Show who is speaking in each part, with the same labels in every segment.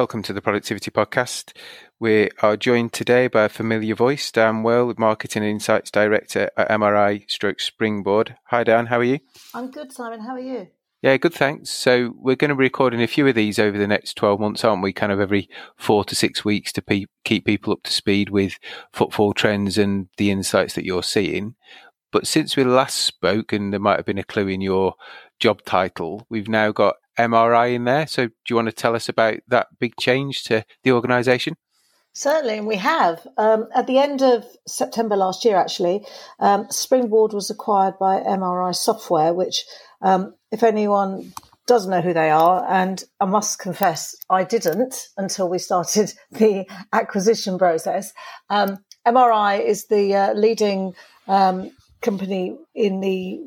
Speaker 1: welcome to the Productivity Podcast. We are joined today by a familiar voice, Diane Wehrle, Marketing and Insights Director at MRI Stroke Springboard. Hi, Dan, how are you?
Speaker 2: I'm good, Simon. How are you?
Speaker 1: Yeah, good, thanks. So, we're going to be recording a few of these over the next 12 months, aren't we? Kind of every four to six weeks to pe- keep people up to speed with footfall trends and the insights that you're seeing. But since we last spoke, and there might have been a clue in your job title, we've now got MRI in there. So, do you want to tell us about that big change to the organisation?
Speaker 2: Certainly, and we have. Um, at the end of September last year, actually, um, Springboard was acquired by MRI Software, which, um, if anyone doesn't know who they are, and I must confess, I didn't until we started the acquisition process. MRI um, is the uh, leading um, company in the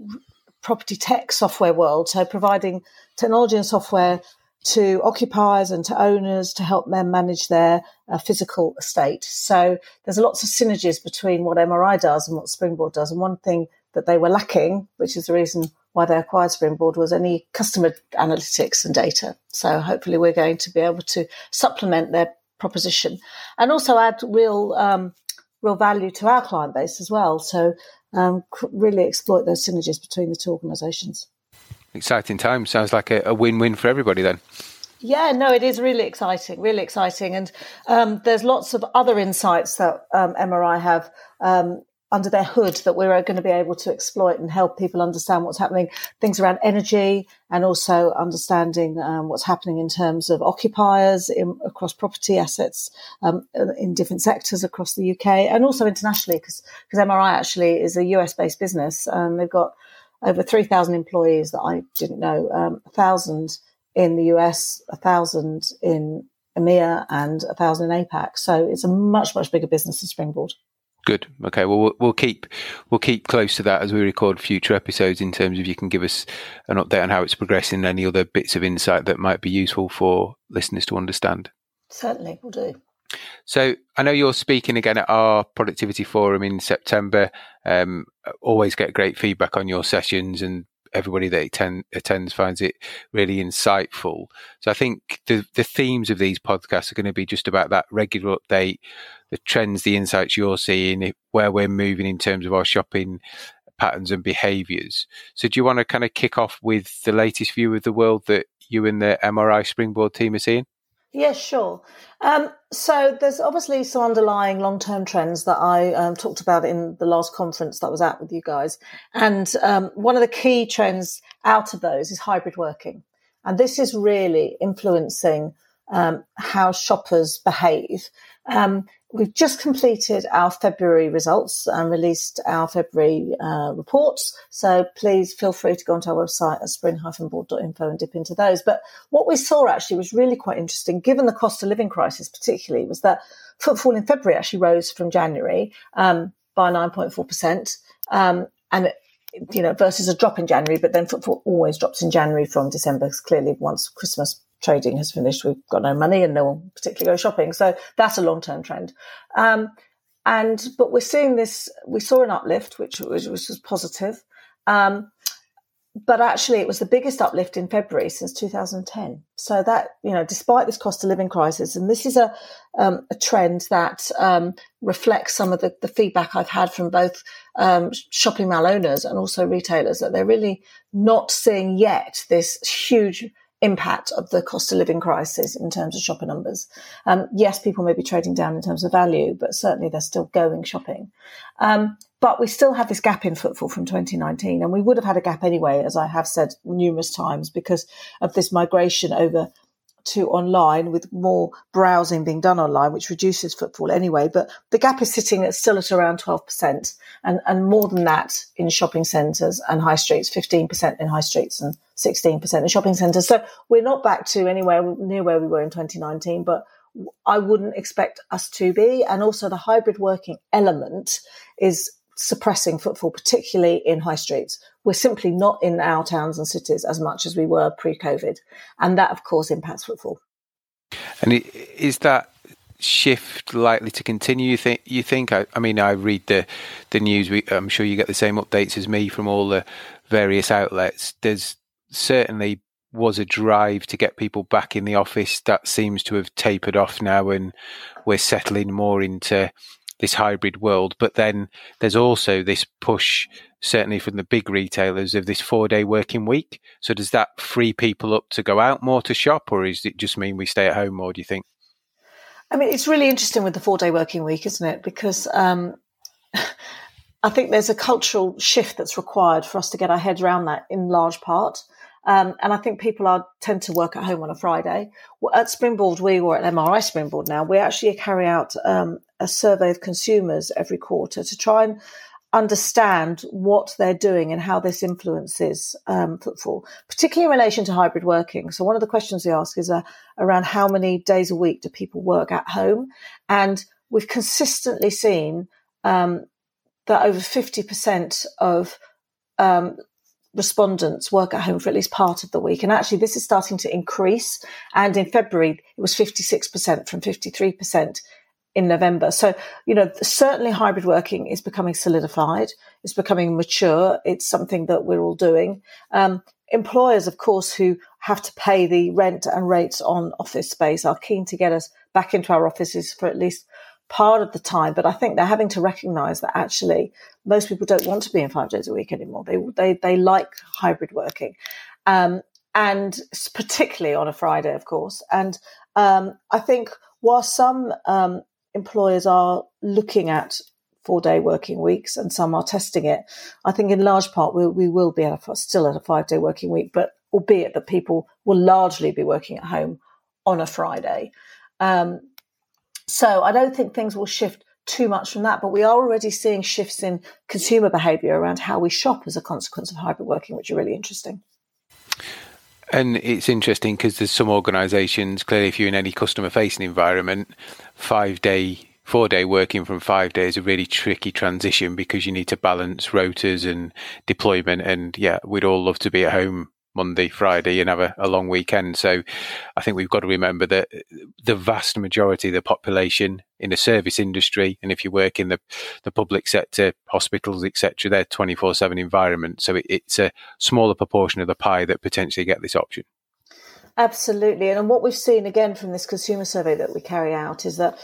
Speaker 2: property tech software world, so providing technology and software to occupiers and to owners to help them manage their uh, physical estate. So there's lots of synergies between what MRI does and what Springboard does. And one thing that they were lacking, which is the reason why they acquired Springboard, was any customer analytics and data. So hopefully we're going to be able to supplement their proposition and also add real um, real value to our client base as well. So um, really exploit those synergies between the two organisations.
Speaker 1: Exciting time. Sounds like a, a win-win for everybody then.
Speaker 2: Yeah, no, it is really exciting, really exciting. And um, there's lots of other insights that um, MRI have um, under their hood that we're going to be able to exploit and help people understand what's happening, things around energy and also understanding um, what's happening in terms of occupiers in, across property assets um, in different sectors across the UK and also internationally because MRI actually is a US based business and they've got over 3,000 employees that I didn't know, um, 1,000 in the US, 1,000 in EMEA and 1,000 in APAC. So it's a much, much bigger business than Springboard.
Speaker 1: Good. Okay. Well, we'll keep we'll keep close to that as we record future episodes. In terms of you can give us an update on how it's progressing, any other bits of insight that might be useful for listeners to understand.
Speaker 2: Certainly, we'll do.
Speaker 1: So I know you're speaking again at our productivity forum in September. Um, always get great feedback on your sessions, and everybody that attend, attends finds it really insightful. So I think the the themes of these podcasts are going to be just about that regular update the trends, the insights you're seeing, where we're moving in terms of our shopping patterns and behaviors. So, do you want to kind of kick off with the latest view of the world that you and the MRI Springboard team are seeing?
Speaker 2: Yeah, sure. Um, so there's obviously some underlying long-term trends that I um, talked about in the last conference that I was at with you guys, and um, one of the key trends out of those is hybrid working, and this is really influencing um, how shoppers behave. Um, we've just completed our February results and released our February uh, reports. So please feel free to go onto our website at spring-board.info and dip into those. But what we saw actually was really quite interesting, given the cost of living crisis, particularly, was that footfall in February actually rose from January um, by 9.4%. Um, and you know, versus a drop in January, but then footfall always drops in January from December. Because clearly, once Christmas trading has finished, we've got no money and no one particularly go shopping. So that's a long term trend. Um, and but we're seeing this. We saw an uplift, which was, which was positive. Um, but actually, it was the biggest uplift in February since 2010. So that you know, despite this cost of living crisis, and this is a um, a trend that um, reflects some of the, the, feedback I've had from both um, shopping mall owners and also retailers that they're really not seeing yet this huge impact of the cost of living crisis in terms of shopper numbers. Um, yes, people may be trading down in terms of value, but certainly they're still going shopping. Um, but we still have this gap in footfall from 2019, and we would have had a gap anyway, as I have said numerous times, because of this migration over to online with more browsing being done online, which reduces footfall anyway. But the gap is sitting at still at around 12% and, and more than that in shopping centres and high streets, 15% in high streets and 16% in shopping centres. So we're not back to anywhere near where we were in 2019, but I wouldn't expect us to be. And also the hybrid working element is suppressing footfall, particularly in high streets. We're simply not in our towns and cities as much as we were pre COVID. And that, of course, impacts footfall.
Speaker 1: And is that shift likely to continue? You think? You think? I, I mean, I read the the news. We, I'm sure you get the same updates as me from all the various outlets. There's certainly was a drive to get people back in the office. That seems to have tapered off now, and we're settling more into this hybrid world. But then there's also this push, certainly from the big retailers, of this four day working week. So does that free people up to go out more to shop, or is it just mean we stay at home more? Do you think?
Speaker 2: I mean, it's really interesting with the four day working week, isn't it? Because um, I think there's a cultural shift that's required for us to get our heads around that in large part. Um, and I think people are tend to work at home on a Friday. At Springboard, we were at MRI Springboard now. We actually carry out um, a survey of consumers every quarter to try and understand what they're doing and how this influences um, footfall, particularly in relation to hybrid working. So one of the questions we ask is uh, around how many days a week do people work at home, and we've consistently seen um, that over fifty percent of um, respondents work at home for at least part of the week. And actually, this is starting to increase. And in February, it was 56% from 53% in November. So, you know, certainly hybrid working is becoming solidified. It's becoming mature. It's something that we're all doing. Um, employers, of course, who have to pay the rent and rates on office space are keen to get us back into our offices for at least part of the time. But I think they're having to recognise that actually most people don't want to be in five days a week anymore. They they they like hybrid working, um, and particularly on a Friday, of course. And um, I think while some um, employers are looking at four day working weeks and some are testing it, I think in large part we, we will be at a, still at a five day working week, but albeit that people will largely be working at home on a Friday. Um, so I don't think things will shift too much from that, but we are already seeing shifts in consumer behavior around how we shop as a consequence of hybrid working, which are really interesting.
Speaker 1: And it's interesting because there's some organisations, clearly, if you're in any customer facing environment, five day, four day working from five days is a really tricky transition because you need to balance rotors and deployment. And yeah, we'd all love to be at home Monday, Friday, and have a, a, long weekend. So I think we've got to remember that the vast majority of the population in the service industry, and if you work in the, the public sector, hospitals, etc., they're 24 7 environment. So it, it's a smaller proportion of the pie that potentially get this option.
Speaker 2: Absolutely. And what we've seen again from this consumer survey that we carry out is that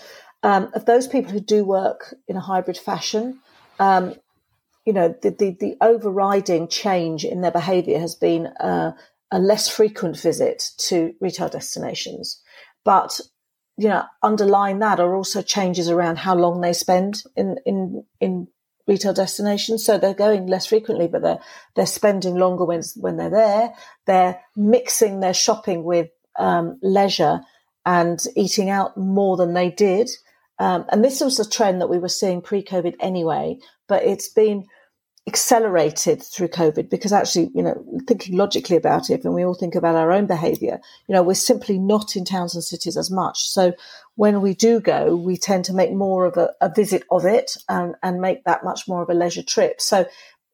Speaker 2: um, of those people who do work in a hybrid fashion, um, you know, the, the, the overriding change in their behaviour has been uh, a less frequent visit to retail destinations. But you know, underlying that are also changes around how long they spend in in in retail destinations. So they're going less frequently, but they're they're spending longer when when they're there. They're mixing their shopping with um, leisure and eating out more than they did. Um, and this was a trend that we were seeing pre-COVID anyway, but it's been accelerated through COVID because actually, you know, thinking logically about it, and we all think about our own behavior, you know, we're simply not in towns and cities as much. So when we do go, we tend to make more of a, a visit of it and, and make that much more of a leisure trip. So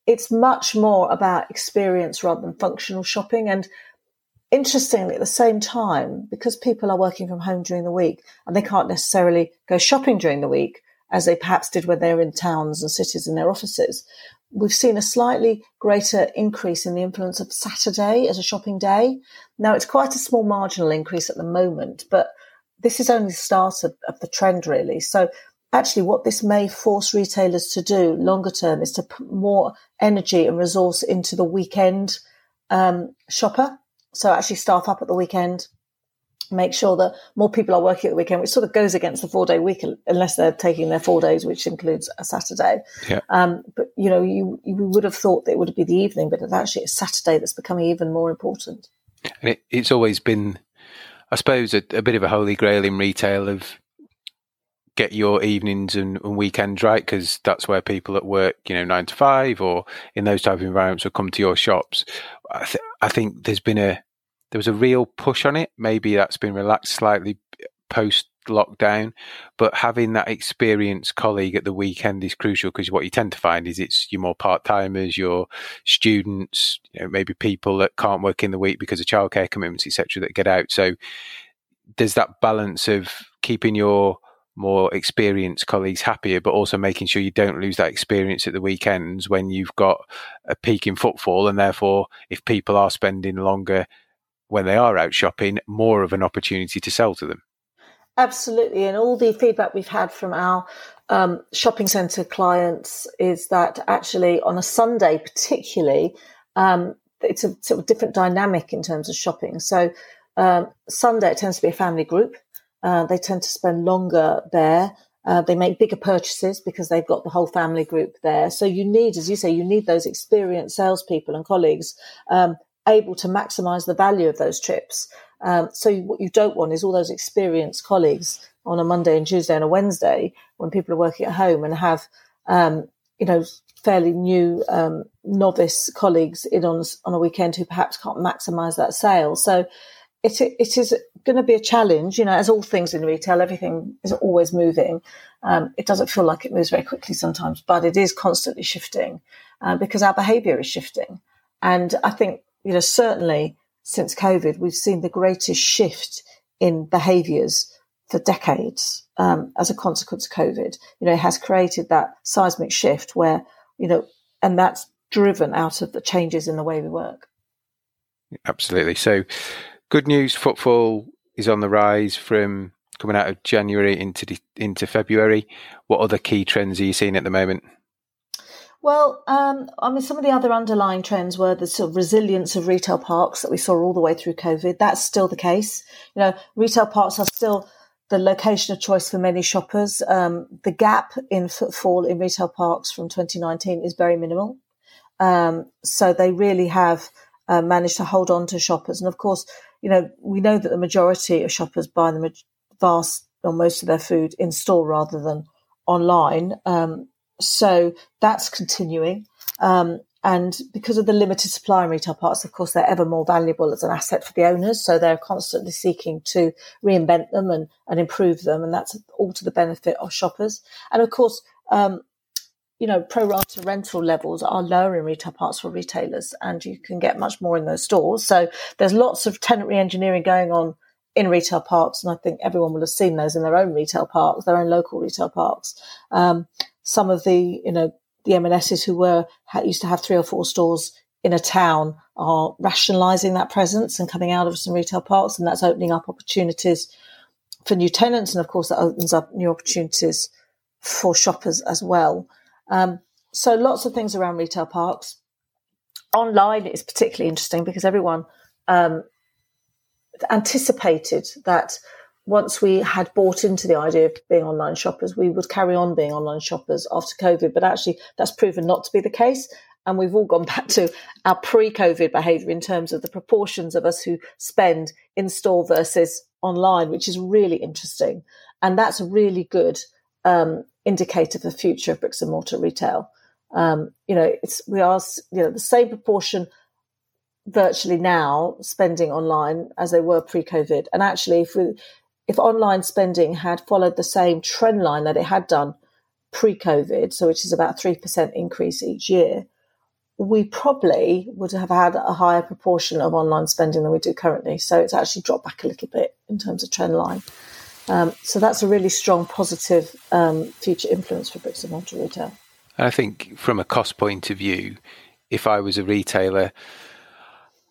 Speaker 2: it's much more about experience rather than functional shopping. And interestingly, at the same time, because people are working from home during the week and they can't necessarily go shopping during the week, as they perhaps did when they were in towns and cities in their offices we've seen a slightly greater increase in the influence of Saturday as a shopping day. Now, it's quite a small marginal increase at the moment, but this is only the start of, of the trend, really. So, actually, what this may force retailers to do longer term is to put more energy and resource into the weekend um, shopper. So, actually, staff up at the weekend, make sure that more people are working at the weekend, which sort of goes against the four day week unless they're taking their four days, which includes a Saturday. Yeah. Um, but you know, you, you would have thought that it would be the evening, but it's actually a Saturday that's becoming even more important.
Speaker 1: And it, it's always been, I suppose, a, a, bit of a holy grail in retail of get your evenings and, and weekends right because that's where people at work, you know, nine to five or in those type of environments will come to your shops. I, th- I think there's been a there was a real push on it. Maybe that's been relaxed slightly post lockdown, but having that experienced colleague at the weekend is crucial because what you tend to find is it's your more part timers, your students, you know, maybe people that can't work in the week because of childcare commitments, etc., that get out. So there's that balance of keeping your more experienced colleagues happier, but also making sure you don't lose that experience at the weekends when you've got a peak in footfall. And therefore, if people are spending longer when they are out shopping, more of an opportunity to sell to them.
Speaker 2: Absolutely. And all the feedback we've had from our um, shopping centre clients is that actually on a Sunday, particularly, um, it's a sort of different dynamic in terms of shopping. So um, Sunday it tends to be a family group. Uh, they tend to spend longer there. Uh, they make bigger purchases because they've got the whole family group there. So you need, as you say, you need those experienced salespeople and colleagues um, able to maximise the value of those trips. Um, so what you don't want is all those experienced colleagues on a Monday and Tuesday and a Wednesday when people are working at home and have, um, you know, fairly new um, novice colleagues in on on a weekend who perhaps can't maximise that sale. So it it is going to be a challenge. You know, as all things in retail, everything is always moving. Um, it doesn't feel like it moves very quickly sometimes, but it is constantly shifting uh, because our behaviour is shifting. And I think you know certainly since COVID, we've seen the greatest shift in behaviours for decades um, as a consequence of COVID. You know, it has created that seismic shift where you know, and that's driven out of the changes in the way we work.
Speaker 1: Absolutely. So, good news: footfall is on the rise from coming out of January into into February. What other key trends are you seeing at the moment?
Speaker 2: Well, um, I mean, some of the other underlying trends were the sort of resilience of retail parks that we saw all the way through COVID. That's still the case. You know, retail parks are still the location of choice for many shoppers. Um, the gap in footfall in retail parks from 2019 is very minimal. Um, so they really have uh, managed to hold on to shoppers. And of course, you know, we know that the majority of shoppers buy the vast or most of their food in store rather than online. Um, so that's continuing. Um, and because of the limited supply in retail parks, of course, they're ever more valuable as an asset for the owners. So they're constantly seeking to reinvent them and, and improve them. And that's all to the benefit of shoppers. And of course, um, you know, pro rata rental levels are lower in retail parks for retailers and you can get much more in those stores. So there's lots of tenant re-engineering going on in retail parks. And I think everyone will have seen those in their own retail parks, their own local retail parks. Um, some of the, you know, the M&Ss who were used to have three or four stores in a town are rationalising that presence and coming out of some retail parks, and that's opening up opportunities for new tenants, and of course that opens up new opportunities for shoppers as well. Um, so lots of things around retail parks. Online is particularly interesting because everyone um, anticipated that once we had bought into the idea of being online shoppers, we would carry on being online shoppers after COVID. But actually, that's proven not to be the case. And we've all gone back to our pre COVID behavior in terms of the proportions of us who spend in store versus online, which is really interesting. And that's a really good um, indicator for the future of bricks and mortar retail. Um, you know, it's, we are, you know, the same proportion virtually now spending online as they were pre COVID. And actually, if we, if online spending had followed the same trend line that it had done pre COVID, so which is about 3% increase each year, we probably would have had a higher proportion of online spending than we do currently. So it's actually dropped back a little bit in terms of trend line. Um, so that's a really strong positive um, future influence for bricks and mortar retail.
Speaker 1: I think from a cost point of view, if I was a retailer,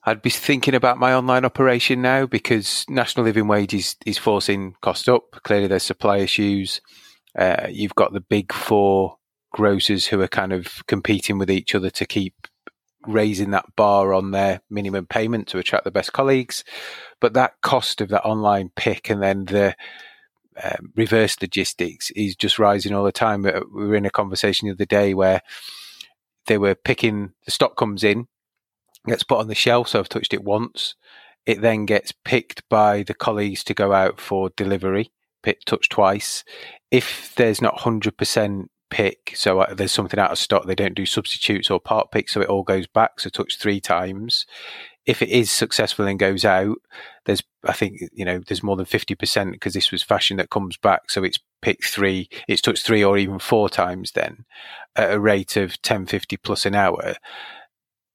Speaker 1: I'd be thinking about my online operation now because national living wage is, is forcing cost up. Clearly, there's supply issues. Uh, you've got the big four grocers who are kind of competing with each other to keep raising that bar on their minimum payment to attract the best colleagues. But that cost of that online pick and then the um, reverse logistics is just rising all the time. We were in a conversation the other day where they were picking the stock comes in gets put on the shelf. So I've touched it once. It then gets picked by the colleagues to go out for delivery, pick, touch twice. If there's not 100% pick, so uh, there's something out of stock, they don't do substitutes or part pick, so it all goes back. So touch three times. If it is successful and goes out, there's, I think, you know, there's more than 50% because this was fashion that comes back. So it's picked three, it's touched three or even four times then at a rate of 1050 plus an hour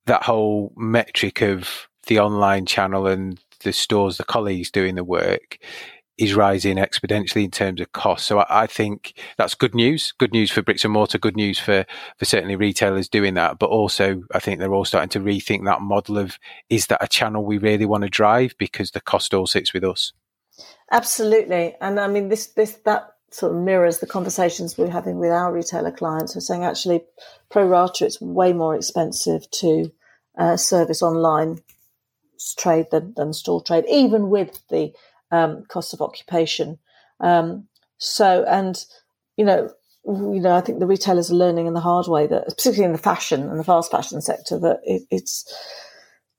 Speaker 1: that whole metric of the online channel and the stores, the colleagues doing the work is rising exponentially in terms of cost. So I, I, think that's good news. Good news for bricks and mortar. Good news for for certainly retailers doing that. But also, I think they're all starting to rethink that model of is that a channel we really want to drive because the cost all sits with us.
Speaker 2: Absolutely, and I mean this this that sort of mirrors the conversations we're having with our retailer clients. We're saying actually, pro rata, it's way more expensive to uh, service online trade than, than store trade, even with the um, cost of occupation. Um, so, and you know, you know, I think the retailers are learning in the hard way that, particularly in the fashion and the fast fashion sector, that it, it's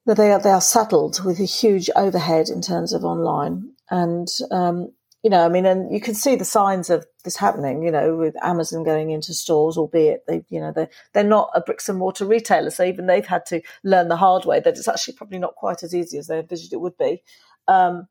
Speaker 2: that they are they are saddled with a huge overhead in terms of online, and um, you know, I mean, and you can see the signs of this happening, you know, with Amazon going into stores, albeit they, you know, they're, they're not a bricks and mortar retailer. So even they've had to learn the hard way that it's actually probably not quite as easy as they envisioned it would be. Um,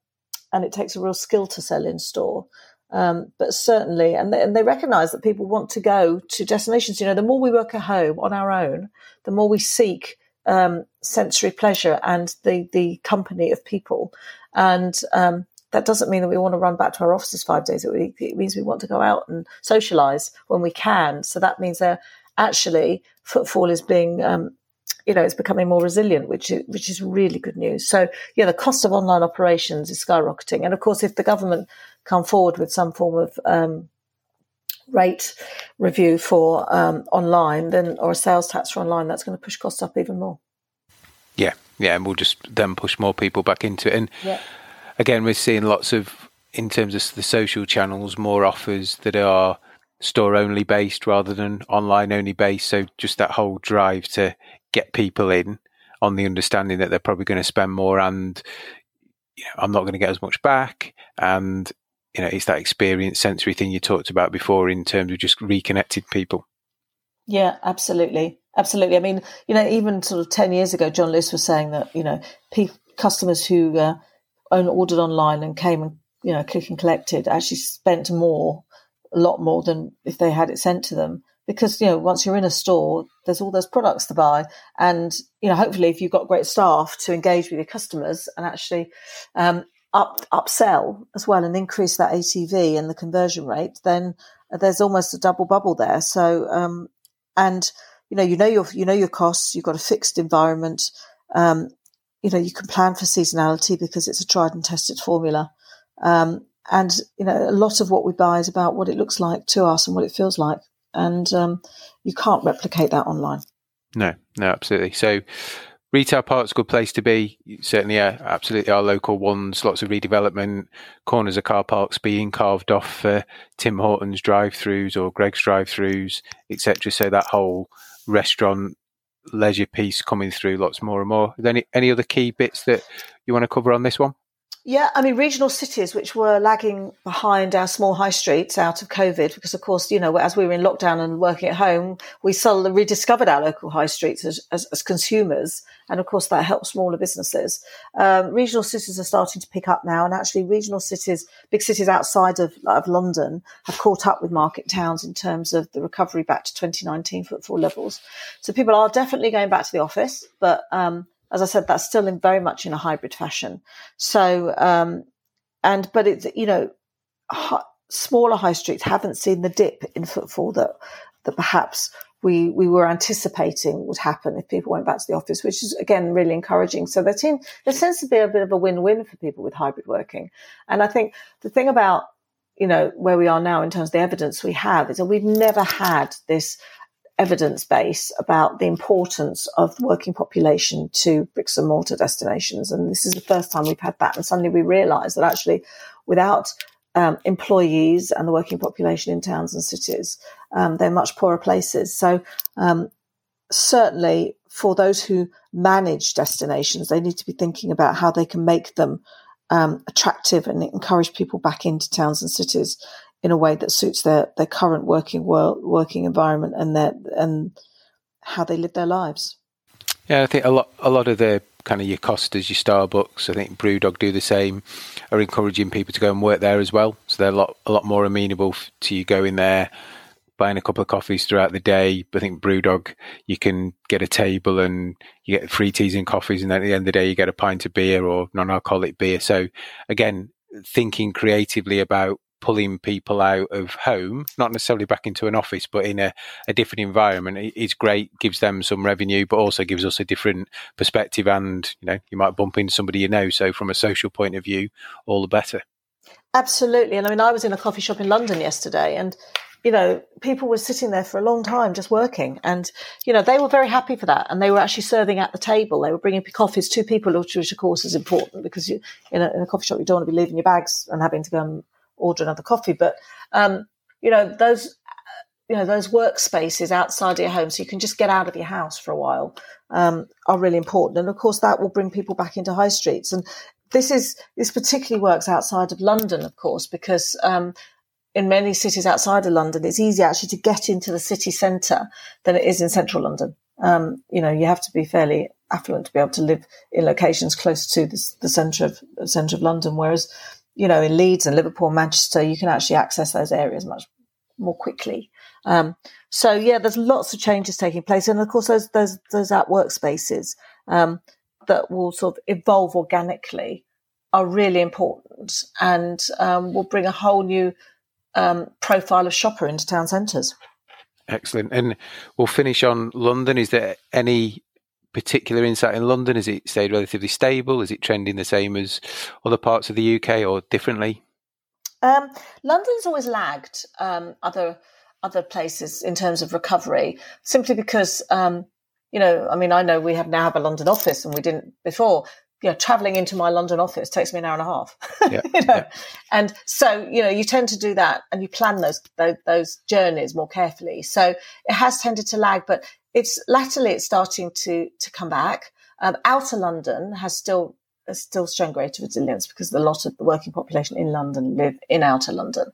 Speaker 2: and it takes a real skill to sell in store. Um, but certainly, and they, and they recognize that people want to go to destinations. You know, the more we work at home on our own, the more we seek um, sensory pleasure and the the company of people. And um, that doesn't mean that we want to run back to our offices five days a week. It means we want to go out and socialize when we can. So that means that actually footfall is being, um, you know, it's becoming more resilient, which is, which is really good news. So yeah, the cost of online operations is skyrocketing. And of course, if the government come forward with some form of, um, rate review for um, online, then or a sales tax for online, that's going to push costs up even more.
Speaker 1: Yeah, yeah, and we'll just then push more people back into it. And
Speaker 2: yeah
Speaker 1: again, we're seeing lots of, in terms of the social channels, more offers that are store only based rather than online only based. So just that whole drive to get people in on the understanding that they're probably going to spend more and you know, I'm not going to get as much back. And, you know, it's that experience sensory thing you talked about before in terms of just reconnected people.
Speaker 2: Yeah, absolutely. Absolutely. I mean, you know, even sort of 10 years ago, John Lewis was saying that, you know, pe- customers who uh, ordered online and came and you know click and collected actually spent more, a lot more than if they had it sent to them. Because you know once you're in a store, there's all those products to buy, and you know hopefully if you've got great staff to engage with your customers and actually um, up upsell as well and increase that ATV and the conversion rate, then there's almost a double bubble there. So um, and you know you know your you know your costs. You've got a fixed environment. Um, you know, you can plan for seasonality because it's a tried and tested formula. Um, and, you know, a lot of what we buy is about what it looks like to us and what it feels like. And um, you can't replicate that online.
Speaker 1: No, no, absolutely. So, retail parks, good place to be. Certainly, yeah, absolutely. Our local ones, lots of redevelopment, corners of car parks being carved off for Tim Hortons drive-throughs or Greggs drive-throughs, etc. So that whole restaurant leisure piece coming through lots more and more. any any other key bits that you want to cover on this one?
Speaker 2: Yeah, I mean, regional cities which were lagging behind our small high streets out of COVID, because of course, you know, as we were in lockdown and working at home, we suddenly rediscovered our local high streets as, as, as consumers. And of course, that helps smaller businesses. Um, regional cities are starting to pick up now. And actually, regional cities, big cities outside of, of London, have caught up with market towns in terms of the recovery back to 2019 footfall levels. So people are definitely going back to the office, but um, as I said, that's still in very much in a hybrid fashion. So, um, and but it's you know, smaller high streets haven't seen the dip in footfall that that perhaps we we were anticipating would happen if people went back to the office, which is again really encouraging. So there, seems there seems to be a bit of a win-win for people with hybrid working, and I think the thing about you know where we are now in terms of the evidence we have is that we've never had this evidence base about the importance of the working population to bricks and mortar destinations. And this is the first time we've had that. And suddenly we realize that actually without um, employees and the working population in towns and cities, um, they're much poorer places. So um, certainly for those who manage destinations, they need to be thinking about how they can make them um, attractive and encourage people back into towns and cities in a way that suits their, their current working world, working environment and their, and how they live their lives.
Speaker 1: Yeah, I think a lot, a lot of the kind of your Costas, your Starbucks, I think BrewDog do the same, are encouraging people to go and work there as well. So they're a lot, a lot more amenable to you going there, buying a couple of coffees throughout the day. I think BrewDog, you can get a table and you get free teas and coffees, and then at the end of the day, you get a pint of beer or non-alcoholic beer. So again, thinking creatively about pulling people out of home, not necessarily back into an office, but in a, a different environment is great, gives them some revenue, but also gives us a different perspective. And, you know, you might bump into somebody you know. So from a social point of view, all the better.
Speaker 2: Absolutely. And I mean, I was in a coffee shop in London yesterday and you know, people were sitting there for a long time just working. And, you know, they were very happy for that. And they were actually serving at the table. They were bringing coffees to people, which, of course is important because you, in a, in a coffee shop, you don't want to be leaving your bags and having to go and order another coffee. But, um, you know, those, you know, those workspaces outside of your home, so you can just get out of your house for a while, um, are really important. And of course, that will bring people back into high streets. And this is, this particularly works outside of London, of course, because, um, in many cities outside of London, it's easier actually to get into the city centre than it is in central London. Um, you know, you have to be fairly affluent to be able to live in locations close to the, the centre of centre of London. Whereas, you know, in Leeds and Liverpool, Manchester, you can actually access those areas much more quickly. Um, so yeah, there's lots of changes taking place, and of course, those those those at workspaces um, that will sort of evolve organically are really important, and um, will bring a whole new um, profile of shopper into town centres.
Speaker 1: Excellent. And we'll finish on London. Is there any particular insight in London? Has it stayed relatively stable? Is it trending the same as other parts of the UK or differently?
Speaker 2: Um, London's always lagged um, other other places in terms of recovery, simply because um, you know, I mean, I know we have now have a London office and we didn't before, you know, traveling into my London office takes me an hour and a half. Yeah, you know, yeah. and so you know, you tend to do that, and you plan those, those, those journeys more carefully. So it has tended to lag, but it's latterly it's starting to to come back. Um, outer London has still has still shown greater resilience because a lot of the working population in London live in outer London,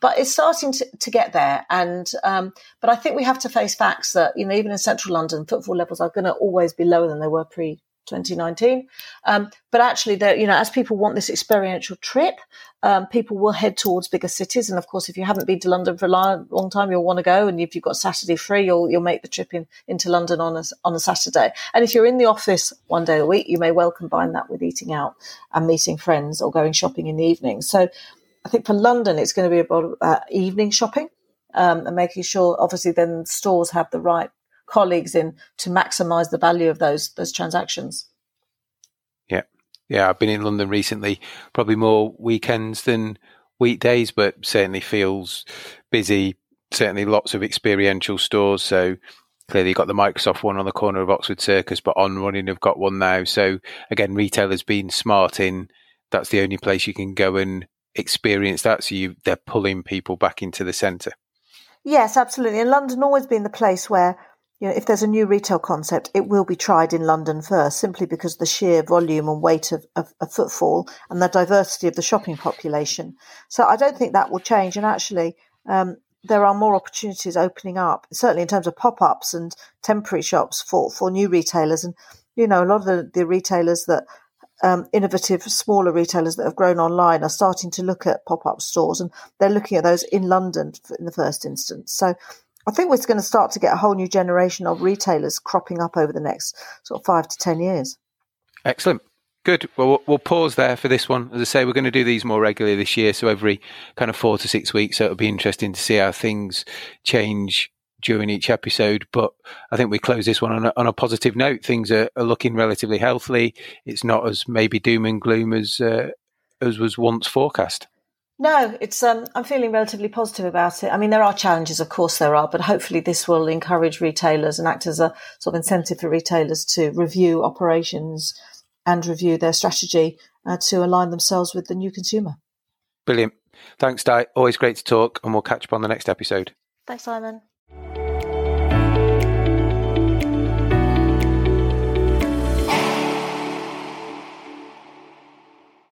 Speaker 2: but it's starting to, to get there. And um, but I think we have to face facts that you know even in central London, footfall levels are going to always be lower than they were pre 2019. Um, but actually, you know, as people want this experiential trip, um, people will head towards bigger cities. And of course, if you haven't been to London for a long, long time, you'll want to go. And if you've got Saturday free, you'll you'll make the trip in, into London on a on a Saturday. And if you're in the office one day a week, you may well combine that with eating out and meeting friends or going shopping in the evening. So, I think for London, it's going to be about uh, evening shopping. Um, and making sure, obviously, then stores have the right colleagues in to maximize the value of those those transactions.
Speaker 1: Yeah. Yeah, I've been in London recently, probably more weekends than weekdays, but certainly feels busy. Certainly lots of experiential stores. So clearly you've got the Microsoft one on the corner of Oxford Circus, but On Running have got one now. So again, retailers being smart in that's the only place you can go and experience that. So you they're pulling people back into the centre.
Speaker 2: Yes, absolutely. And London always been the place where you know, if there's a new retail concept, it will be tried in London first, simply because the sheer volume and weight of, of, of, footfall and the diversity of the shopping population. So I don't think that will change. And actually, um, there are more opportunities opening up, certainly in terms of pop ups and temporary shops for, for new retailers. And, you know, a lot of the, the retailers that um, innovative smaller retailers that have grown online are starting to look at pop up stores and they're looking at those in London in the first instance. So I think we're going to start to get a whole new generation of retailers cropping up over the next sort of five to 10 years.
Speaker 1: Excellent. Good. Well, we'll pause there for this one. As I say, we're going to do these more regularly this year. So every kind of four to six weeks. So it'll be interesting to see how things change during each episode. But I think we close this one on a, on a positive note. Things are, are, looking relatively healthy. It's not as maybe doom and gloom as, uh, as was once forecast.
Speaker 2: No, it's um, I'm feeling relatively positive about it. I mean, there are challenges, of course there are, but hopefully this will encourage retailers and act as a sort of incentive for retailers to review operations and review their strategy uh, to align themselves with the new consumer.
Speaker 1: Brilliant. Thanks, Di. Always great to talk, and we'll catch up on the next episode.
Speaker 2: Thanks, Simon.